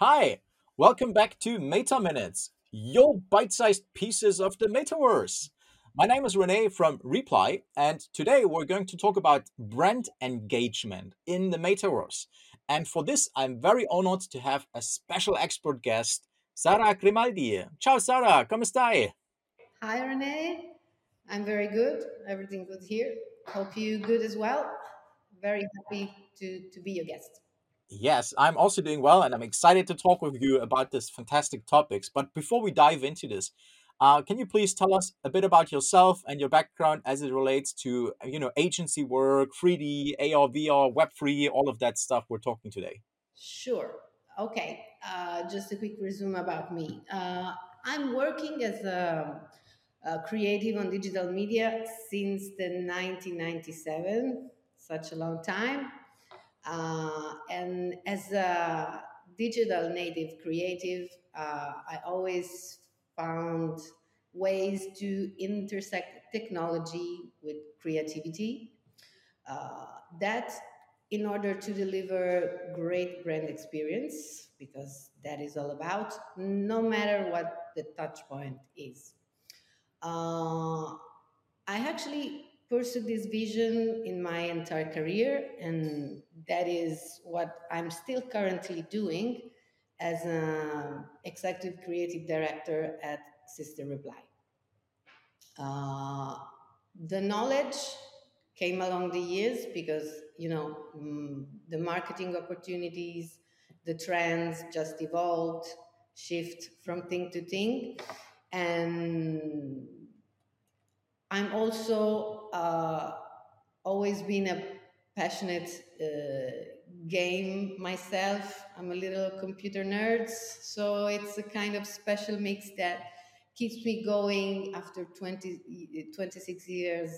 Hi, welcome back to Meta Minutes, your bite sized pieces of the metaverse. My name is Renee from Reply, and today we're going to talk about brand engagement in the metaverse. And for this, I'm very honored to have a special expert guest, Sarah Grimaldi. Ciao, Sarah, come stai? Hi, Renee. I'm very good. Everything good here. Hope you good as well. Very happy to, to be your guest. Yes, I'm also doing well, and I'm excited to talk with you about this fantastic topics. But before we dive into this, uh, can you please tell us a bit about yourself and your background as it relates to you know agency work, 3D, AR, VR, Web3, all of that stuff we're talking today? Sure. Okay. Uh, just a quick resume about me. Uh, I'm working as a, a creative on digital media since the 1997, such a long time. Uh, and as a digital native creative, uh, I always found ways to intersect technology with creativity. Uh, that in order to deliver great brand experience, because that is all about, no matter what the touch point is. Uh, I actually pursued this vision in my entire career, and that is what I'm still currently doing as an executive creative director at Xister Reply. Uh, the knowledge came along the years because you know mm, the marketing opportunities, the trends just evolved, shift from thing to thing, and I'm also uh, always been a passionate uh, game myself. I'm a little computer nerd, so it's a kind of special mix that keeps me going after 20, 26 years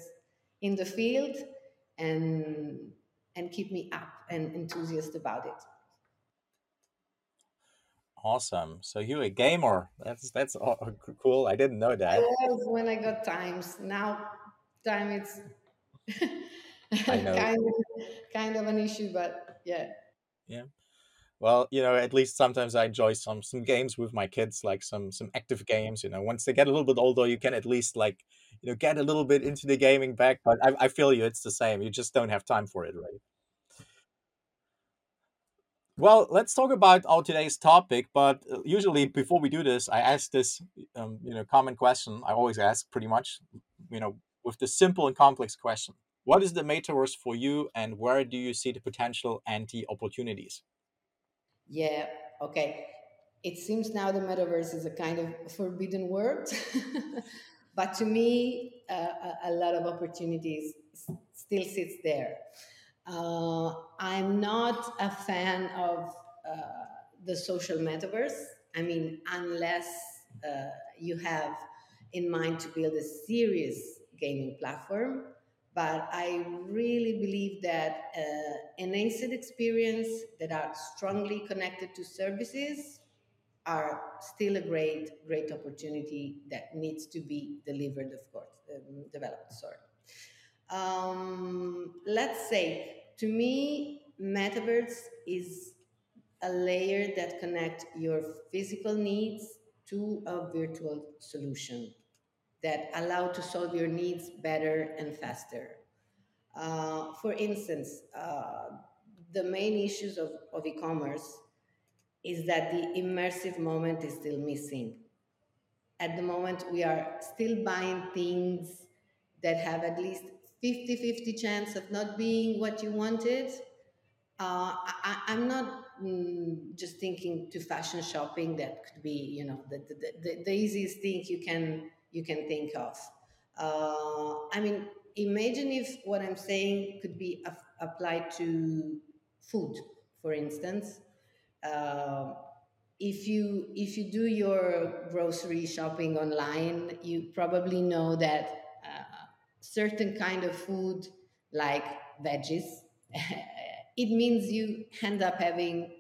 in the field and and keep me up and enthusiastic about it. Awesome. So you're a gamer. That's that's cool. I didn't know that. I was when I got times. Now time it's kind of kind of an issue, but yeah. Yeah. Well, you know, at least sometimes I enjoy some some games with my kids, like some some active games. You know, once they get a little bit older, you can at least like you know get a little bit into the gaming back. But I, I feel you, it's the same. You just don't have time for it, right? Well, let's talk about our today's topic. But uh, usually, before we do this, I ask this, um, you know, common question. I always ask, pretty much, you know, with the simple and complex question: What is the metaverse for you, and where do you see the potential and the opportunities? Yeah. Okay. It seems now the metaverse is a kind of forbidden word, but to me, uh, a lot of opportunities still sits there. Uh, I'm not a fan of uh, the social metaverse. I mean, unless uh, you have in mind to build a serious gaming platform. But I really believe that uh, enhanced experience that are strongly connected to services are still a great, great opportunity that needs to be delivered, of course, um, developed. Sorry. Um, let's say to me, metaverse is a layer that connects your physical needs to a virtual solution that allow to solve your needs better and faster. Uh, for instance, uh, the main issues of, of e-commerce is that the immersive moment is still missing. At the moment, we are still buying things that have at least 50 50 chance of not being what you wanted. Uh, I, am not mm, just thinking to fashion shopping that could be you know the, the, the, the easiest thing you can you can think of. Uh, i mean imagine if what i'm saying could be applied to food for instance. Uh, if you if you do your grocery shopping online you probably know that certain kind of food like veggies, it means you end up having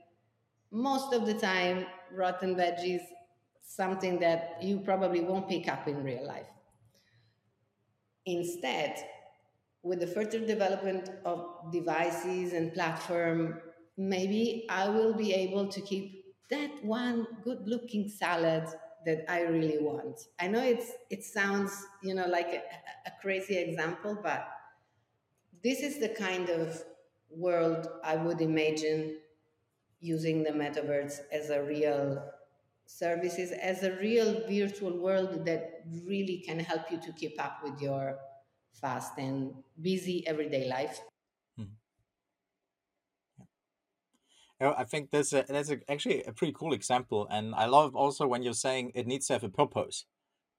most of the time rotten veggies, something that you probably won't pick up in real life. Instead, with the further development of devices and platform, maybe I will be able to keep that one good looking salad that I really want. I know it's it sounds, you know, like a, a crazy example, but this is the kind of world I would imagine using the metaverse as a real services as a real virtual world that really can help you to keep up with your fast and busy everyday life. Mm-hmm. Yeah. I think that's a, that's a, actually a pretty cool example, and I love also when you're saying it needs to have a purpose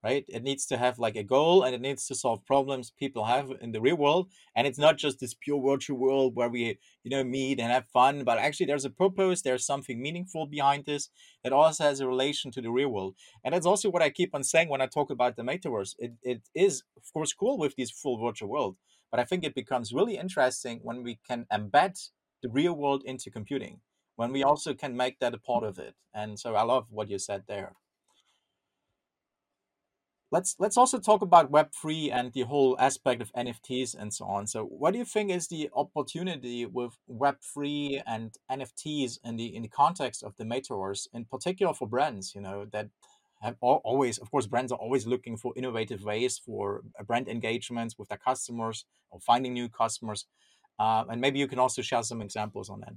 right? It needs to have like a goal and it needs to solve problems people have in the real world. And it's not just this pure virtual world where we, you know, meet and have fun, but actually there's a purpose, there's something meaningful behind this that also has a relation to the real world. And that's also what I keep on saying when I talk about the metaverse. It, it is, of course, cool with this full virtual world, but I think it becomes really interesting when we can embed the real world into computing, when we also can make that a part of it. And so I love what you said there let's let's also talk about web3 and the whole aspect of nfts and so on. So what do you think is the opportunity with web3 and nfts in the in the context of the metaverse in particular for brands you know that have always of course brands are always looking for innovative ways for brand engagements with their customers or finding new customers? Uh, and maybe you can also share some examples on that.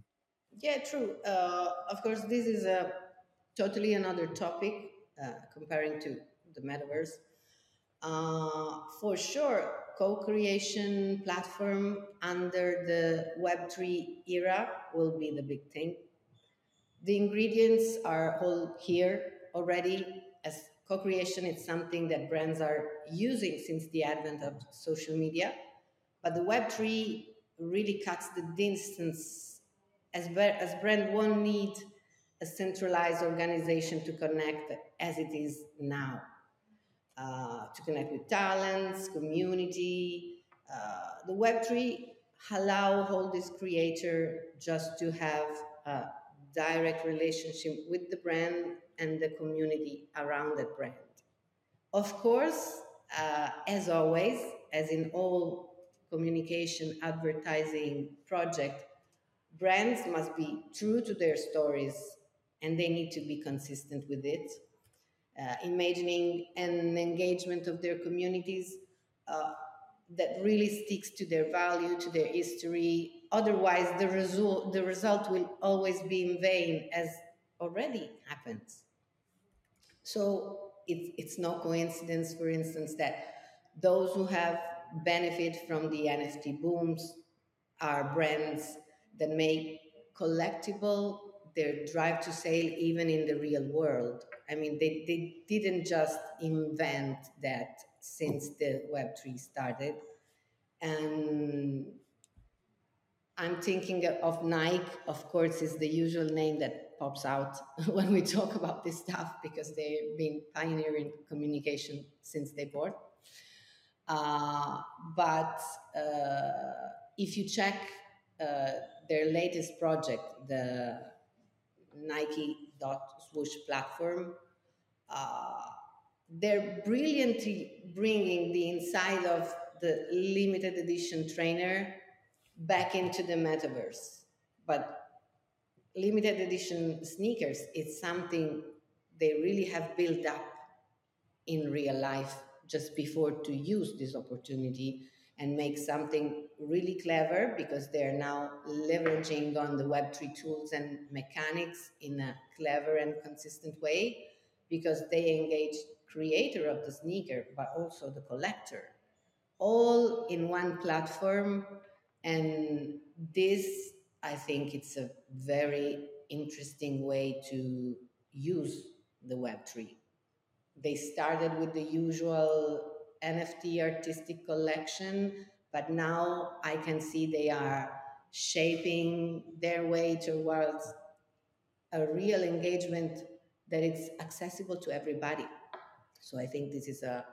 Yeah true. Uh, of course this is a totally another topic uh, comparing to the metaverse. Uh, for sure, co-creation platform under the Web3 era will be the big thing. The ingredients are all here already. As co-creation, it's something that brands are using since the advent of social media. But the Web3 really cuts the distance as, as brand won't need a centralized organization to connect as it is now uh, to connect with talents, community. Uh, the Web3 allow all this creator just to have a direct relationship with the brand and the community around that brand. Of course, uh, as always, as in all communication advertising project, brands must be true to their stories and they need to be consistent with it uh, imagining an engagement of their communities uh, that really sticks to their value, to their history. Otherwise, the result the result will always be in vain, as already happens. So it's it's no coincidence, for instance, that those who have benefit from the NFT booms are brands that make collectible their drive to sale even in the real world. I mean, they, they didn't just invent that since the Web3 started. And I'm thinking of Nike, of course, is the usual name that pops out when we talk about this stuff because they've been pioneering communication since they born. Uh, but uh, if you check uh, their latest project, the Nike swoosh platform. Uh, they're brilliantly bringing the inside of the limited edition trainer back into the metaverse. But limited edition sneakers, it's something they really have built up in real life just before to use this opportunity and make something really clever because they're now leveraging on the Web3 tools and mechanics in a clever and consistent way because they engage creator of the sneaker but also the collector all in one platform. And this i think it's a very interesting way to use the web3 they started with the usual NFT artistic collection, but now I can see they are shaping their way towards a real engagement that it's accessible to everybody. So I think this is a,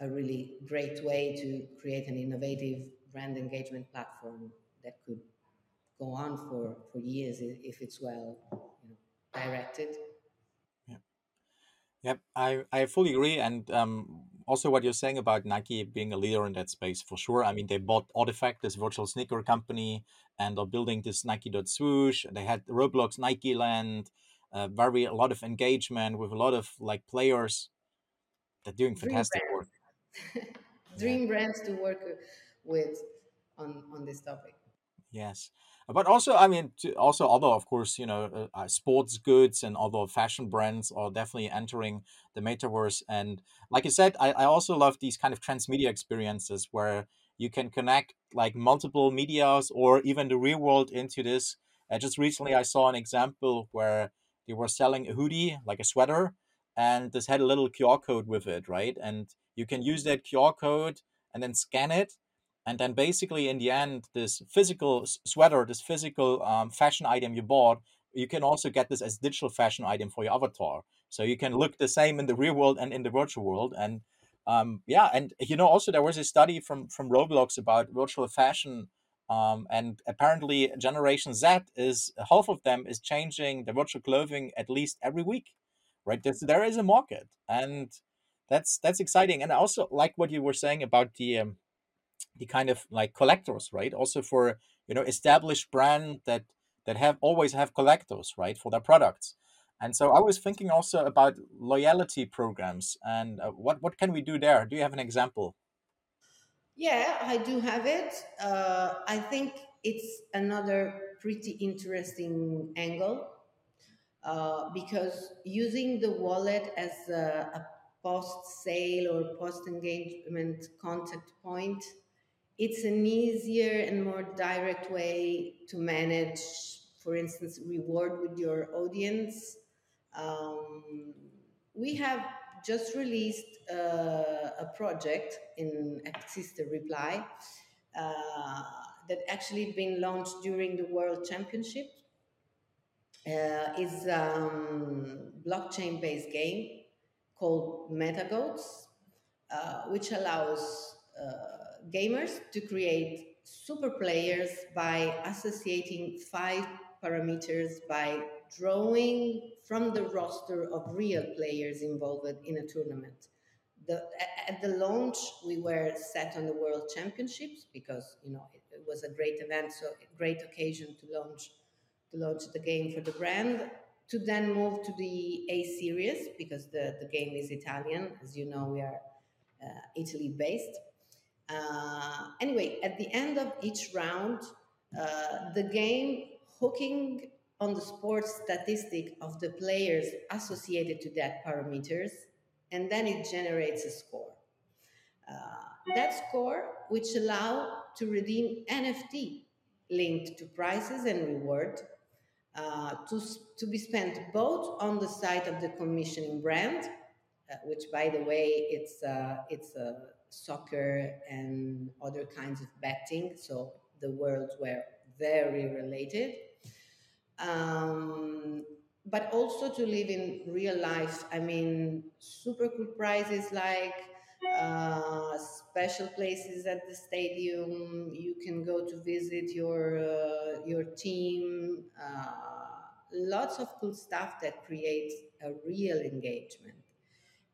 a really great way to create an innovative brand engagement platform that could go on for, for years if it's well you know, directed. Yeah. Yep, I, I fully agree. And um, also what you're saying about Nike being a leader in that space for sure. I mean, they bought RTFKT, this virtual sneaker company, and are building this Nike.swoosh. They had Roblox Nike Land. uh, very a lot of engagement with a lot of like players. They're doing Dream fantastic work. brands. Yeah. Dream brands to work with on on this topic. Yes, but also, I mean, also other, of course, you know, uh, uh, sports goods and other fashion brands are definitely entering the metaverse. And like you said, I, I also love these kind of transmedia experiences where you can connect like multiple medias or even the real world into this. Uh, just recently, I saw an example where they were selling a hoodie, like a sweater, and this had a little QR code with it, right? And you can use that QR code and then scan it and then basically in the end this physical sweater this physical um, fashion item you bought you can also get this as digital fashion item for your avatar. So you can look the same in the real world and in the virtual world. And um, yeah and you know also there was a study from from roblox about virtual fashion um, and apparently generation z is half of them is changing the virtual clothing at least every week right? There's, there is a market and that's that's exciting. And also like what you were saying about the um, the kind of like collectors, right? Also for you know established brand that that have always have collectors, right, for their products. And so I was thinking also about loyalty programs and uh, what what can we do there? Do you have an example? Yeah, I do have it. Uh, I think it's another pretty interesting angle uh, because using the wallet as a, a post sale or post engagement contact point it's an easier and more direct way to manage, for instance, reward with your audience. Um, we have just released uh, a project in Xister Reply uh, that actually been launched during the World Championship. Uh, is um, blockchain based game called MetaGoats, uh, which allows uh, gamers to create super players by associating five parameters by drawing from the roster of real players involved in a tournament. The, at the launch, we were set on the World Championships because you know it, it was a great event, so a great occasion to launch to launch the game for the brand. To then move to the A series because the, the game is Italian, as you know, we are uh, Italy based. Uh, anyway, at the end of each round, uh, the game hooking on the sports statistic of the players associated to that parameters, and then it generates a score. Uh, that score, which allow to redeem NFT linked to prizes and reward, uh, to, to be spent both on the site of the commissioning brand, uh, which by the way, it's, uh, it's a soccer and other kinds of betting. So the worlds were very related. Um, but also to live in real life. I mean, super cool prizes like uh, special places at the stadium. You can go to visit your uh, your team. Uh, lots of cool stuff that creates a real engagement.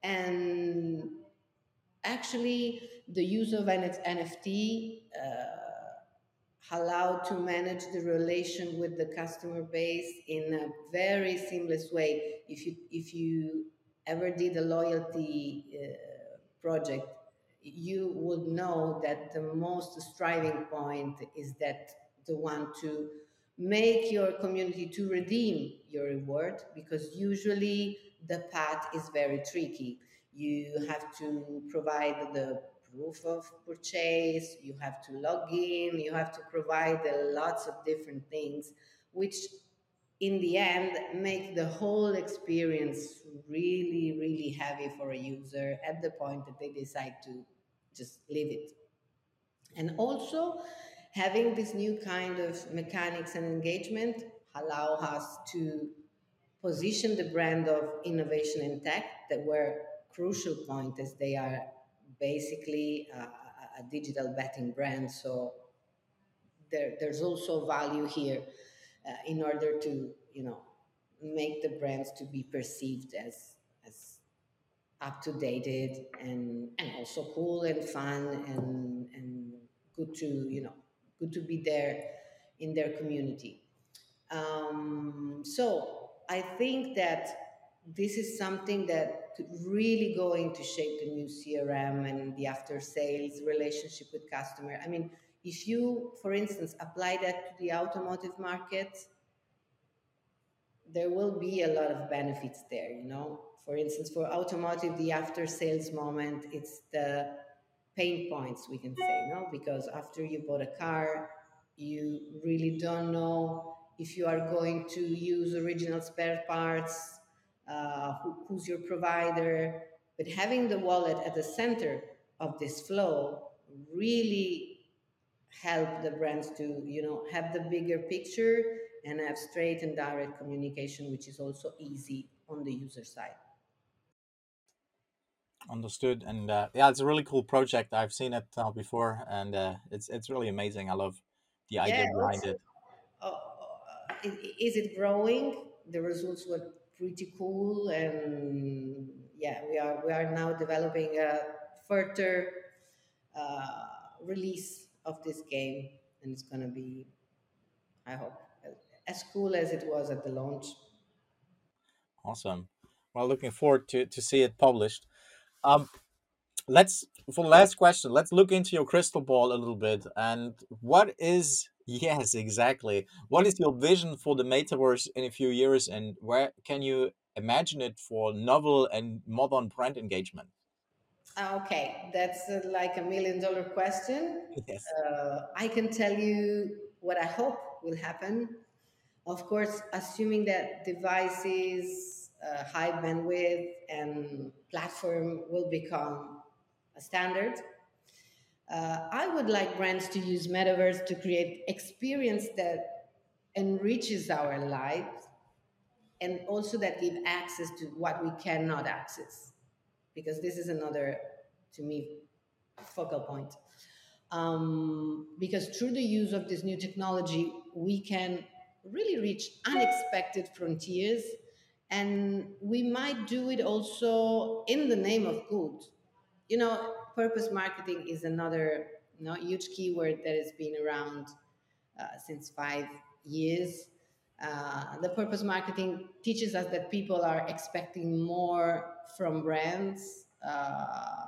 And actually the use of NFT uh, allowed to manage the relation with the customer base in a very seamless way. If you if you ever did a loyalty uh, project, you would know that the most striving point is that the one to make your community to redeem your reward because usually the path is very tricky you have to provide the proof of purchase, you have to log in, you have to provide lots of different things, which in the end make the whole experience really, really heavy for a user at the point that they decide to just leave it. And also, having this new kind of mechanics and engagement allow us to position the brand of innovation and tech that were crucial point as they are basically a, a digital betting brand. So there, there's also value here uh, in order to, you know, make the brands to be perceived as as up to dated and and also cool and fun and and good to you know good to be there in their community. Um, so I think that this is something that could really go into shape the new CRM and the after sales relationship with customer. I mean, if you, for instance, apply that to the automotive market, there will be a lot of benefits there, you know. For instance, for automotive, the after sales moment, it's the pain points we can say, no? Because after you bought a car, you really don't know if you are going to use original spare parts, uh, who, who's your provider. But having the wallet at the center of this flow really help the brands to you know have the bigger picture and have straight and direct communication which is also easy on the user side. Understood. And uh, yeah it's a really cool project. I've seen it uh, before and uh, it's it's really amazing. I love the idea yeah, behind also, it. Oh, uh, is it growing? The results were pretty cool and yeah we are we are now developing a further uh, release of this game. And it's to be i hope as cool as it was at the launch. Awesome. Well looking forward to to see it published. Um let's for the last question let's look into your crystal ball a little bit and what is yes exactly what is your vision for the metaverse in a few years and where can you imagine it for novel and modern brand engagement Okay, that's uh, like a million dollar question. Yes. Uh, I can tell you what I hope will happen. Of course, assuming that devices, uh, high bandwidth, and platform will become a standard. Uh, I would like brands to use metaverse to create experience that enriches our lives and also that give access to what we cannot access because this is another, to me, focal point. Um, because through the use of this new technology, we can really reach unexpected frontiers, and we might do it also in the name of good. You know, purpose marketing is another you know, huge keyword that has been around uh, since five years. Uh, the purpose marketing teaches us that people are expecting more from brands. Uh,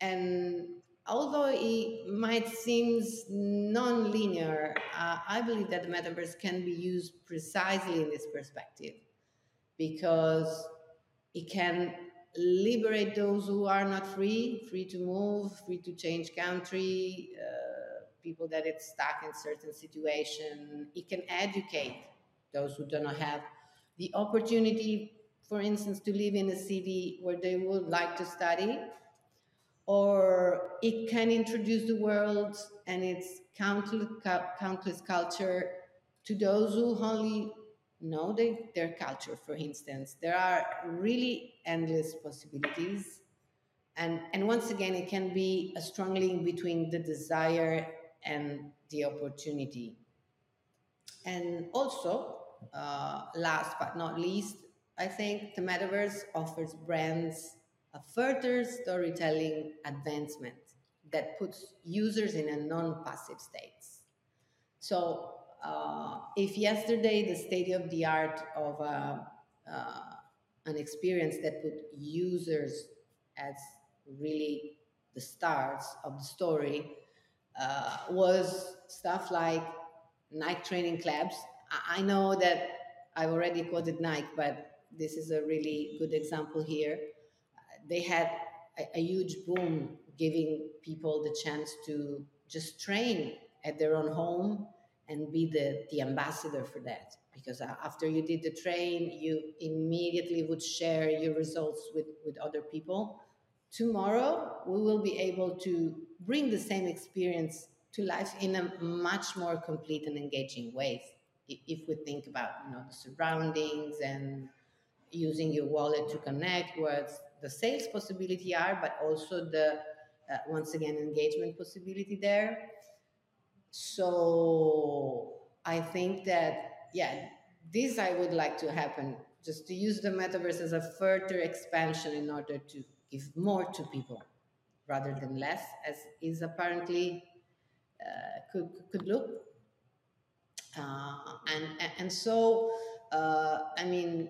and although it might seem non-linear, uh, I believe that the metaverse can be used precisely in this perspective because it can liberate those who are not free, free to move, free to change country, uh, people that it's stuck in certain situation. It can educate those who do not have the opportunity, for instance, to live in a city where they would like to study, or it can introduce the world and its countless, countless culture to those who only know their culture, for instance. There are really endless possibilities. And, and once again, it can be a strong link between the desire and the opportunity. And also, uh, last but not least, I think the metaverse offers brands a further storytelling advancement that puts users in a non-passive state. So, uh, if yesterday the state of the art of uh, uh, an experience that put users as really the stars of the story uh, was stuff like Nike training clubs I know that I've already quoted Nike, but this is a really good example here. They had a, a huge boom giving people the chance to just train at their own home and be the, the ambassador for that. Because after you did the train, you immediately would share your results with, with other people. Tomorrow, we will be able to bring the same experience to life in a much more complete and engaging way if we think about you know the surroundings and using your wallet to connect what the sales possibility are but also the uh, once again engagement possibility there so i think that yeah this i would like to happen just to use the metaverse as a further expansion in order to give more to people rather than less as is apparently uh, could could look uh, and, and so uh, I mean,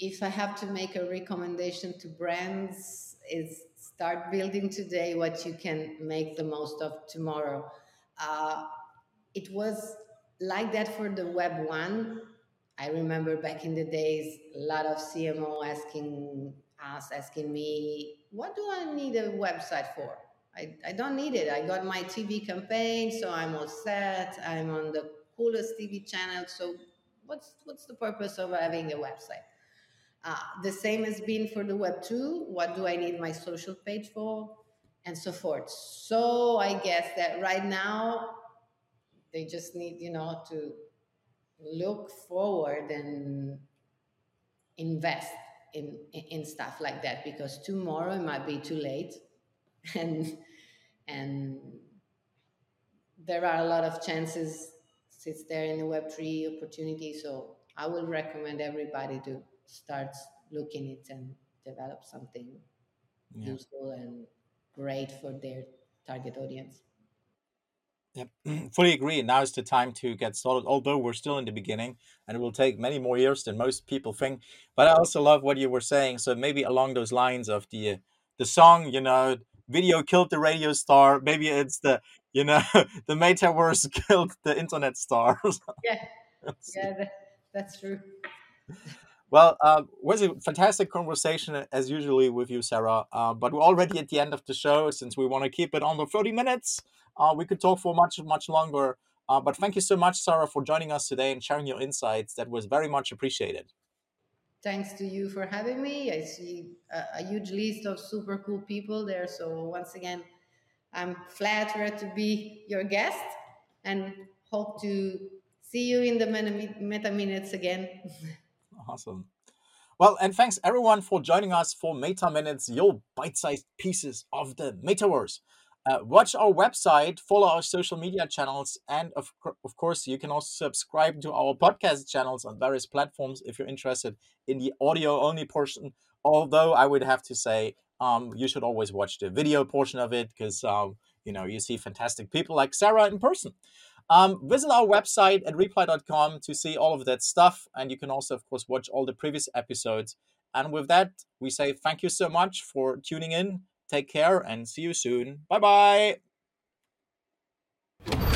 if I have to make a recommendation to brands, is start building today what you can make the most of tomorrow. Uh, it was like that for the Web One. I remember back in the days, a lot of CMO asking us, asking me, "What do I need a website for?" I, I don't need it. I got my TV campaign, so I'm all set. I'm on the coolest TV channel. So what's what's the purpose of having a website? Uh, the same has been for the web two. What do I need my social page for? And so forth. So I guess that right now they just need, you know, to look forward and invest in, in stuff like that because tomorrow it might be too late and and there are a lot of chances sits there in the web3 opportunity so i will recommend everybody to start looking it and develop something yeah. useful and great for their target audience Yep, fully agree. Now is the time to get started, although we're still in the beginning and it will take many more years than most people think. But I also love what you were saying. So maybe along those lines of the uh, the song, you know, video killed the radio star. Maybe it's the, you know, the metaverse killed the internet star. yeah, yeah, that, that's true. Well, uh, was a fantastic conversation as usually with you, Sarah. Uh, but we're already at the end of the show. Since we want to keep it under 30 minutes, uh, we could talk for much, much longer. Uh, but thank you so much, Sarah, for joining us today and sharing your insights. That was very much appreciated. Thanks to you for having me. I see a, a huge list of super cool people there. So, once again, I'm flattered to be your guest and hope to see you in the meta minutes again. Awesome. Well, and thanks everyone for joining us for Meta Minutes, your bite sized pieces of the metaverse. Uh, watch our website, follow our social media channels, and of, of course, you can also subscribe to our podcast channels on various platforms if you're interested in the audio only portion. Although I would have to say, um, you should always watch the video portion of it because um, you know you see fantastic people like Sarah in person. Um, visit our website at reply.com to see all of that stuff. And you can also, of course, watch all the previous episodes. And with that, we say thank you so much for tuning in. Take care and see you soon. Bye bye.